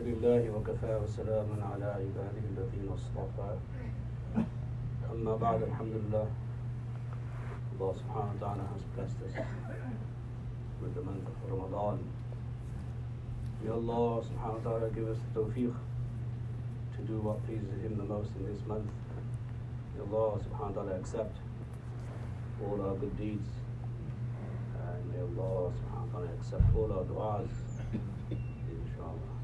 لله وكفى وسلام على عباده الذين اصطفى أما بعد الحمد لله Allah subhanahu wa ta'ala has blessed us with the month of Ramadan. May Allah subhanahu wa ta'ala give us the tawfiq to do what pleases Him the most in this month. May Allah subhanahu wa ta'ala accept all our good deeds. And may Allah subhanahu wa ta'ala accept all our du'as. Inshallah.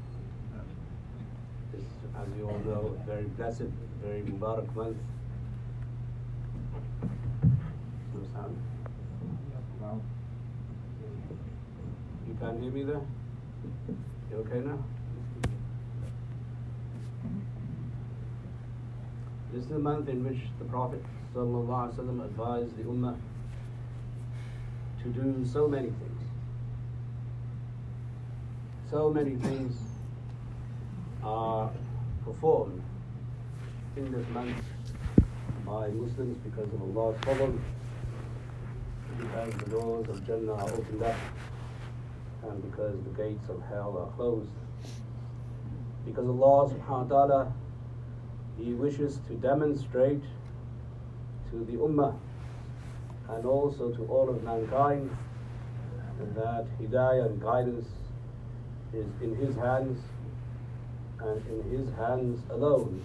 This, as you all know, a very blessed, very Mubarak month. No sound? No. You can't hear me there? You okay now? This is the month in which the Prophet ﷺ advised the Ummah to do so many things. So many things are performed in this month by Muslims because of Allah's fadl, because the doors of Jannah are opened up, and because the gates of hell are closed. Because Allah subhanahu wa ta'ala He wishes to demonstrate to the Ummah and also to all of mankind that Hidayah and guidance is in His hands and in His hands alone.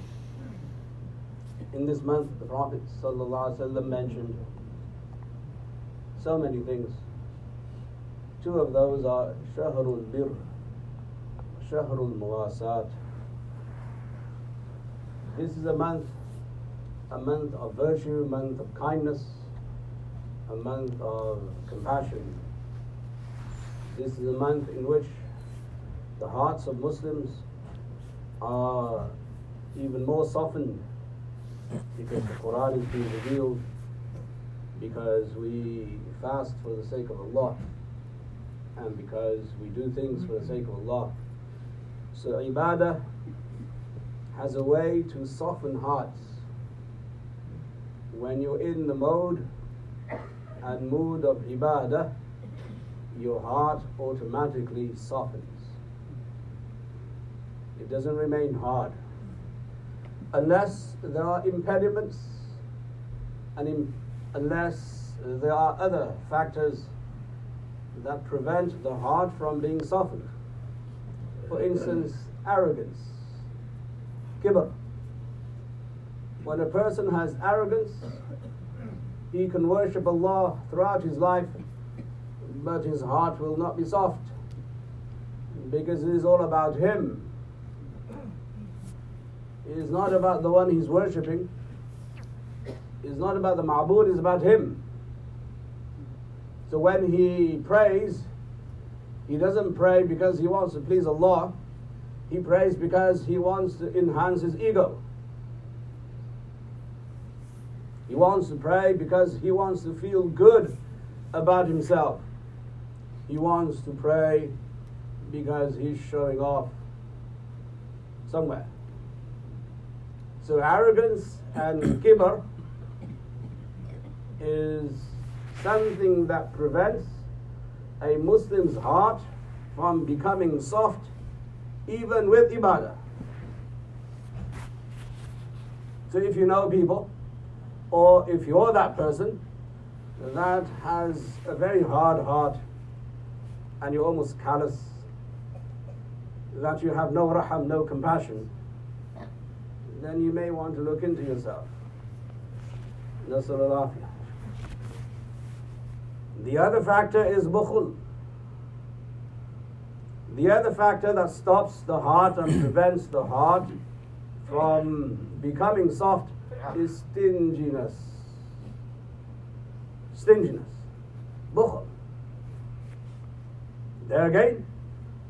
In this month, the Prophet ﷺ mentioned so many things. Two of those are Shahrul Bir, Shahrul Muwasat. This is a month, a month of virtue, a month of kindness, a month of compassion. This is a month in which the hearts of Muslims are even more softened because the Quran is being revealed, because we fast for the sake of Allah, and because we do things for the sake of Allah. So ibadah has a way to soften hearts. When you're in the mode and mood of ibadah, your heart automatically softens. It doesn't remain hard. Unless there are impediments and im- unless there are other factors that prevent the heart from being softened. For instance, arrogance, kibr. When a person has arrogance, he can worship Allah throughout his life, but his heart will not be soft because it is all about him. It is not about the one he's worshipping. It is not about the ma'bud, it's about him. So when he prays, he doesn't pray because he wants to please Allah. He prays because he wants to enhance his ego. He wants to pray because he wants to feel good about himself. He wants to pray because he's showing off somewhere. So arrogance and kibr is something that prevents a Muslim's heart from becoming soft even with ibadah. So if you know people, or if you're that person that has a very hard heart and you're almost callous, that you have no raham, no compassion, then you may want to look into yourself. The other factor is bukhul. The other factor that stops the heart and prevents the heart from becoming soft is stinginess. Stinginess. Bukhul. There again,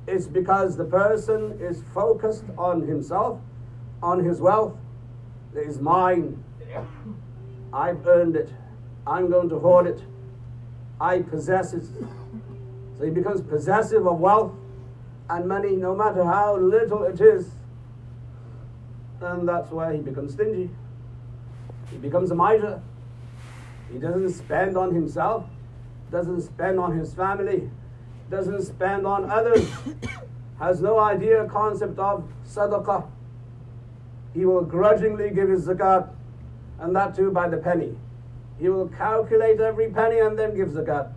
it's because the person is focused on himself, on his wealth. It is mine. I've earned it. I'm going to hoard it. I possess it. So he becomes possessive of wealth and money, no matter how little it is. And that's why he becomes stingy. He becomes a miser. He doesn't spend on himself, doesn't spend on his family, doesn't spend on others, has no idea concept of sadaqah. He will grudgingly give his zakat, and that too by the penny. He will calculate every penny and then give zakat.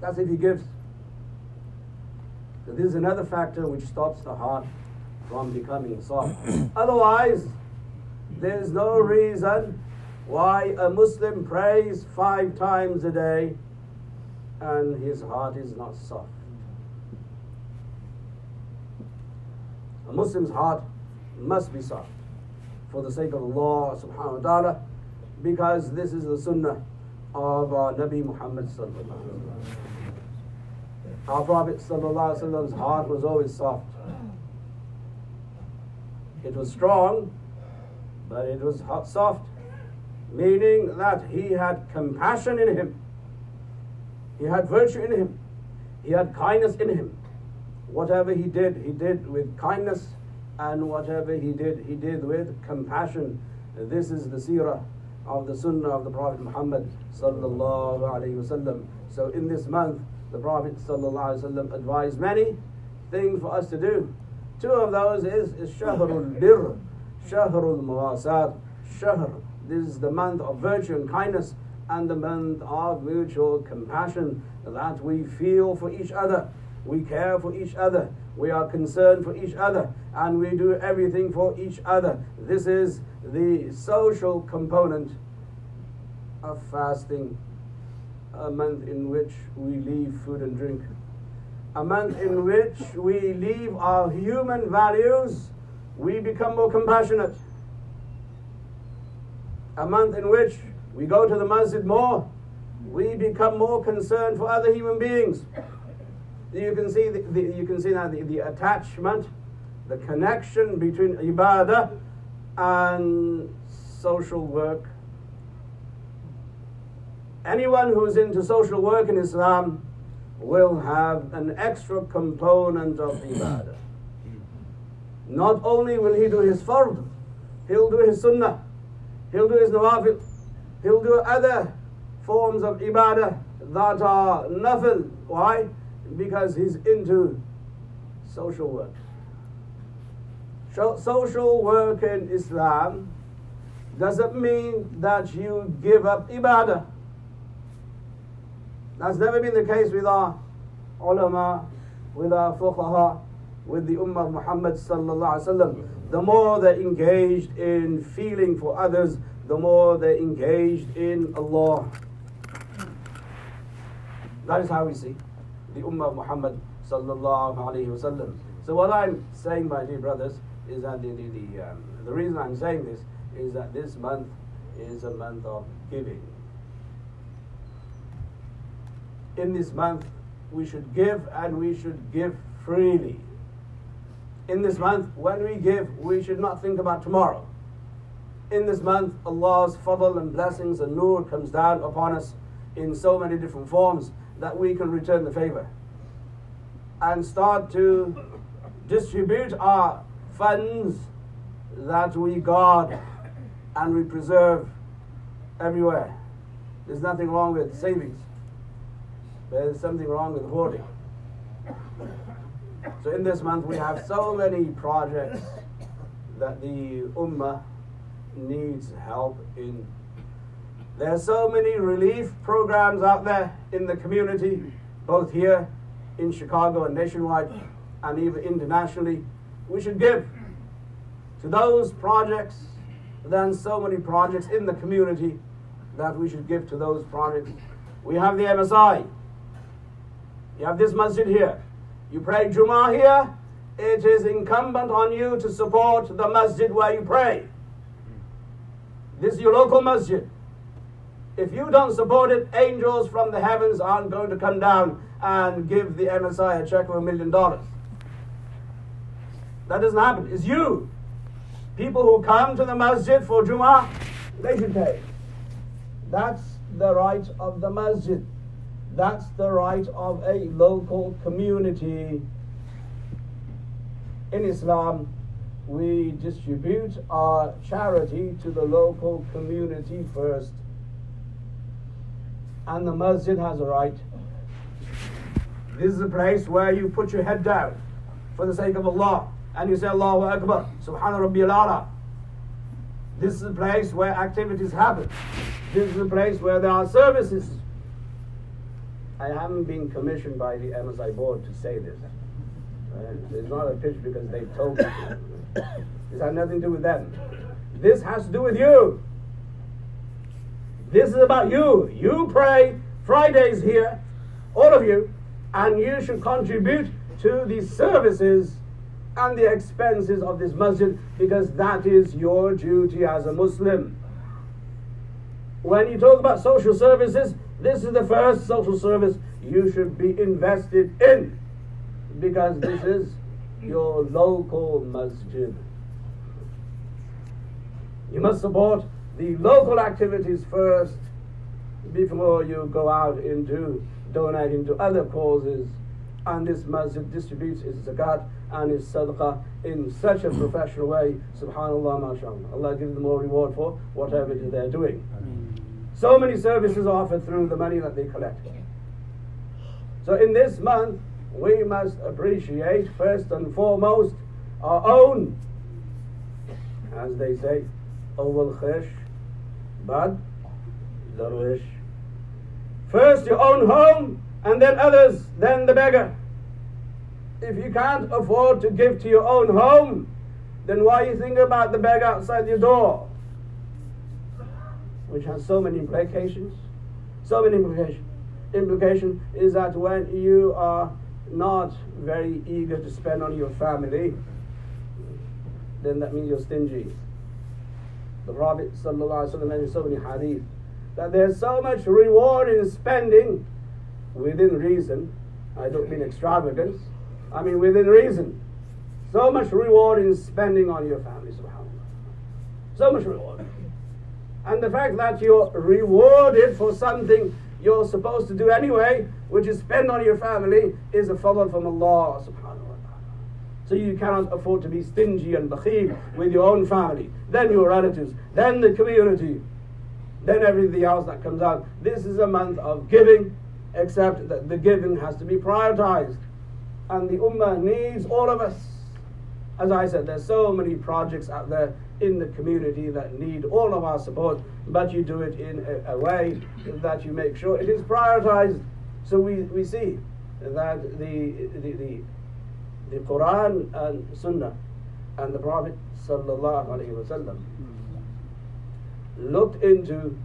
That's if he gives. So this is another factor which stops the heart from becoming soft. Otherwise, there's no reason why a Muslim prays five times a day and his heart is not soft. A Muslim's heart must be soft for the sake of Allah subhanahu wa ta'ala because this is the sunnah of our Nabi Muhammad sallallahu alaihi wasallam. Our Prophet sallallahu heart was always soft. It was strong, but it was hot, soft, meaning that he had compassion in him he had virtue in him. He had kindness in him. Whatever he did, he did with kindness, and whatever he did, he did with compassion. This is the seerah of the sunnah of the Prophet Muhammad sallallahu alaihi wasallam. So in this month, the Prophet sallallahu alaihi wasallam advised many things for us to do. Two of those is, is Shahrul Bir, Shahrul Mawasat, Shahr. This is the month of virtue and kindness and the month of mutual compassion that we feel for each other, we care for each other, we are concerned for each other, and we do everything for each other. This is the social component of fasting, a month in which we leave food and drink, a month in which we leave our human values, we become more compassionate, a month in which we go to the masjid more, we become more concerned for other human beings. You can see, the, the, you can see now the, the attachment, the connection between ibadah and social work. Anyone who's into social work in Islam will have an extra component of ibadah. Not only will he do his fard, he'll do his sunnah, he'll do his nawafil, He'll do other forms of ibadah that are nafil. Why? Because he's into social work. So, Social work in Islam doesn't mean that you give up ibadah. That's never been the case with our ulama, with our fuqaha, with the ummah of Muhammad sallallahu alaihi wasallam. The more they're engaged in feeling for others, the more they're engaged in Allah. That is how we see the Ummah of Muhammad sallallahu alaihi wasallam. So what I'm saying, my dear brothers, is that the, the, the, um, the reason I'm saying this is that this month is a month of giving. In this month, we should give and we should give freely. In this month, when we give, we should not think about tomorrow in this month, Allah's fadl and blessings and nur comes down upon us in so many different forms that we can return the favor and start to distribute our funds that we guard and we preserve everywhere. There's nothing wrong with savings. There's something wrong with hoarding. So in this month we have so many projects that the Ummah needs help in. There are so many relief programs out there in the community, both here in Chicago and nationwide, and even internationally. We should give to those projects, then so many projects in the community that we should give to those projects. We have the MSI. You have this masjid here. You pray Jummah here. It is incumbent on you to support the masjid where you pray. This is your local masjid. If you don't support it, angels from the heavens aren't going to come down and give the MSI a check of a million dollars. That doesn't happen. It's you. People who come to the masjid for Jummah, they should pay. That's the right of the masjid. That's the right of a local community. In Islam, we distribute our charity to the local community first. And the masjid has a right. This is a place where you put your head down for the sake of Allah, and you say Allahu Akbar, Subhana This is a place where activities happen. This is a place where there are services. I haven't been commissioned by the MSI board to say this. It's not a pitch because they told me. This has nothing to do with them. This has to do with you. This is about you. You pray Fridays here, all of you, and you should contribute to the services and the expenses of this masjid because that is your duty as a Muslim. When you talk about social services, this is the first social service you should be invested in because this is your local masjid. You must support the local activities first before you go out into donating to other causes. And this masjid distributes its zakat and its sadaqah in such a professional way. Subhanallah, mashallah. Allah gives them more reward for whatever it is they're doing. So many services are offered through the money that they collect. So in this month, we must appreciate first and foremost our own, as they say, awal khish, bad darwish. First your own home, and then others, then the beggar. If you can't afford to give to your own home, then why you think about the beggar outside your door? Which has so many implications. So many implications. Implication is that when you are not very eager to spend on your family, then that means you're stingy. The Prophet ﷺ mentioned so many hadith that there's so much reward in spending within reason. I don't mean extravagance, I mean within reason. So much reward in spending on your family, subhanAllah. So much reward. And the fact that you're rewarded for something you're supposed to do anyway, which is spend on your family, is a fadl from Allah subhanahu. So you cannot afford to be stingy and bakhil with your own family, then your relatives, then the community, then everything else that comes out. This is a month of giving, except that the giving has to be prioritized. And the ummah needs all of us. As I said, there's so many projects out there in the community that need all of our support, but you do it in a, a way that you make sure it is prioritized. So we, we see that the, the, the, the Quran and Sunnah and the Prophet alaihi looked into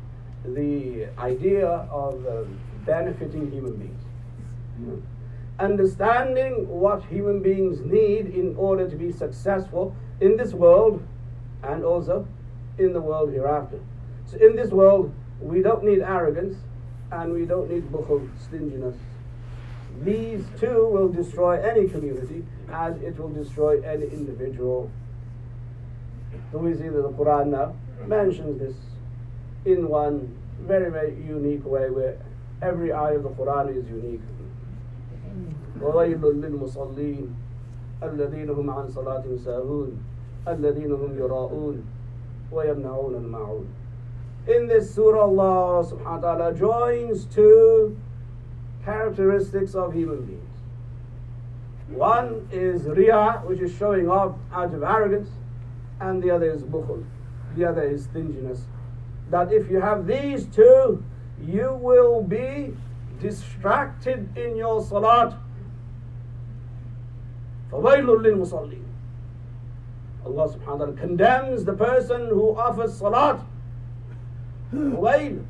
the idea of uh, benefiting human beings. Mm-hmm. Understanding what human beings need in order to be successful in this world and also in the world hereafter. So in this world, we don't need arrogance and we don't need bukhul, stinginess. These two will destroy any community as it will destroy any individual. So we see that the Quran now mentions this in one very, very unique way where every ayah of the Quran is unique. وَوَيْلٌ لِلْمُصَلِّينَ الَّذِينَ هُمْ عَنْ صَلَاتِهِمْ سَاهُونَ الَّذِينَ هُمْ يُرَاءُونَ وَيَمْنَعُونَ الْمَعُونَ In this surah, Allah subhanahu wa ta'ala joins two characteristics of human beings. One is riyah, which is showing off out of arrogance, and the other is bukhul, the other is stinginess. That if you have these two, you will be distracted in your salat. فَوَيْلٌ لِلْمُصَلِّينَ Allah subhanahu wa ta'ala condemns the person who offers salat. Wail.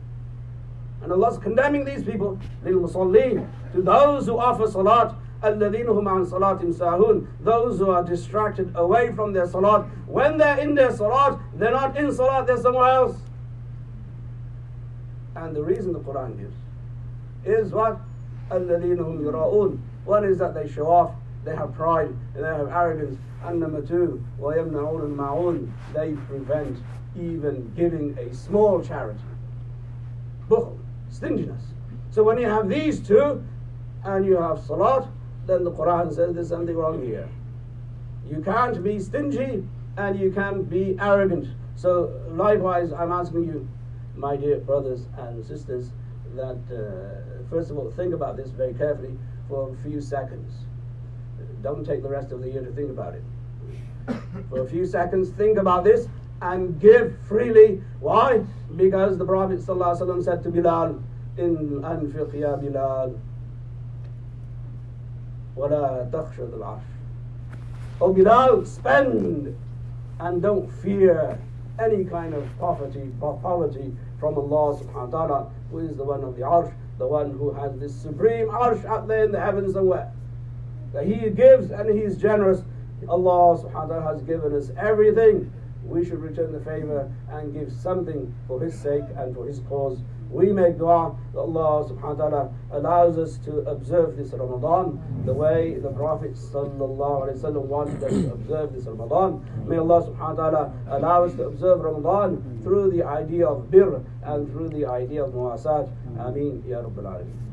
And Allah's condemning these people, لِلْمُصَلِّينَ, to those who offer salat, الَّذِينَ هُمْ عَنْ صَلَاتِهِمْ سَاهُونَ Those who are distracted away from their salat. When they're in their salat, they're not in salat, they're somewhere else. And the reason the Quran gives is what? الَّذِينَ هُمْ يُرَاءُونَ One is that they show off, they have pride, they have arrogance. And number two, وَيَمْنَعُونَ الْمَعُونَ They prevent even giving a small charity. Bukhl, stinginess. So when you have these two, and you have salat, then the Quran says there's something wrong here. You can't be stingy and you can't be arrogant. So likewise, I'm asking you, my dear brothers and sisters, that uh, first of all think about this very carefully for a few seconds. don't take the rest of the year to think about it. For a few seconds, think about this and give freely. Why? Because the Prophet said to Bilal, In anfiq ya Bilal, wala takhshad al Oh Bilal, spend and don't fear any kind of poverty, poverty from Allah subhanahu wa ta'ala, who is the one of the arsh, the one who has this supreme arsh up there in the heavens somewhere. That he gives and he's generous. Allah subhanahu wa ta'ala has given us everything we should return the favor and give something for His sake and for His cause. We make dua that Allah subhanahu wa ta'ala allows us to observe this Ramadan the way the Prophet sallallahu alayhi wa wanted us to observe this Ramadan. May Allah subhanahu wa ta'ala allow us to observe Ramadan through the idea of bir and through the idea of muwasat. Ameen. Ya Rabbil Alameen.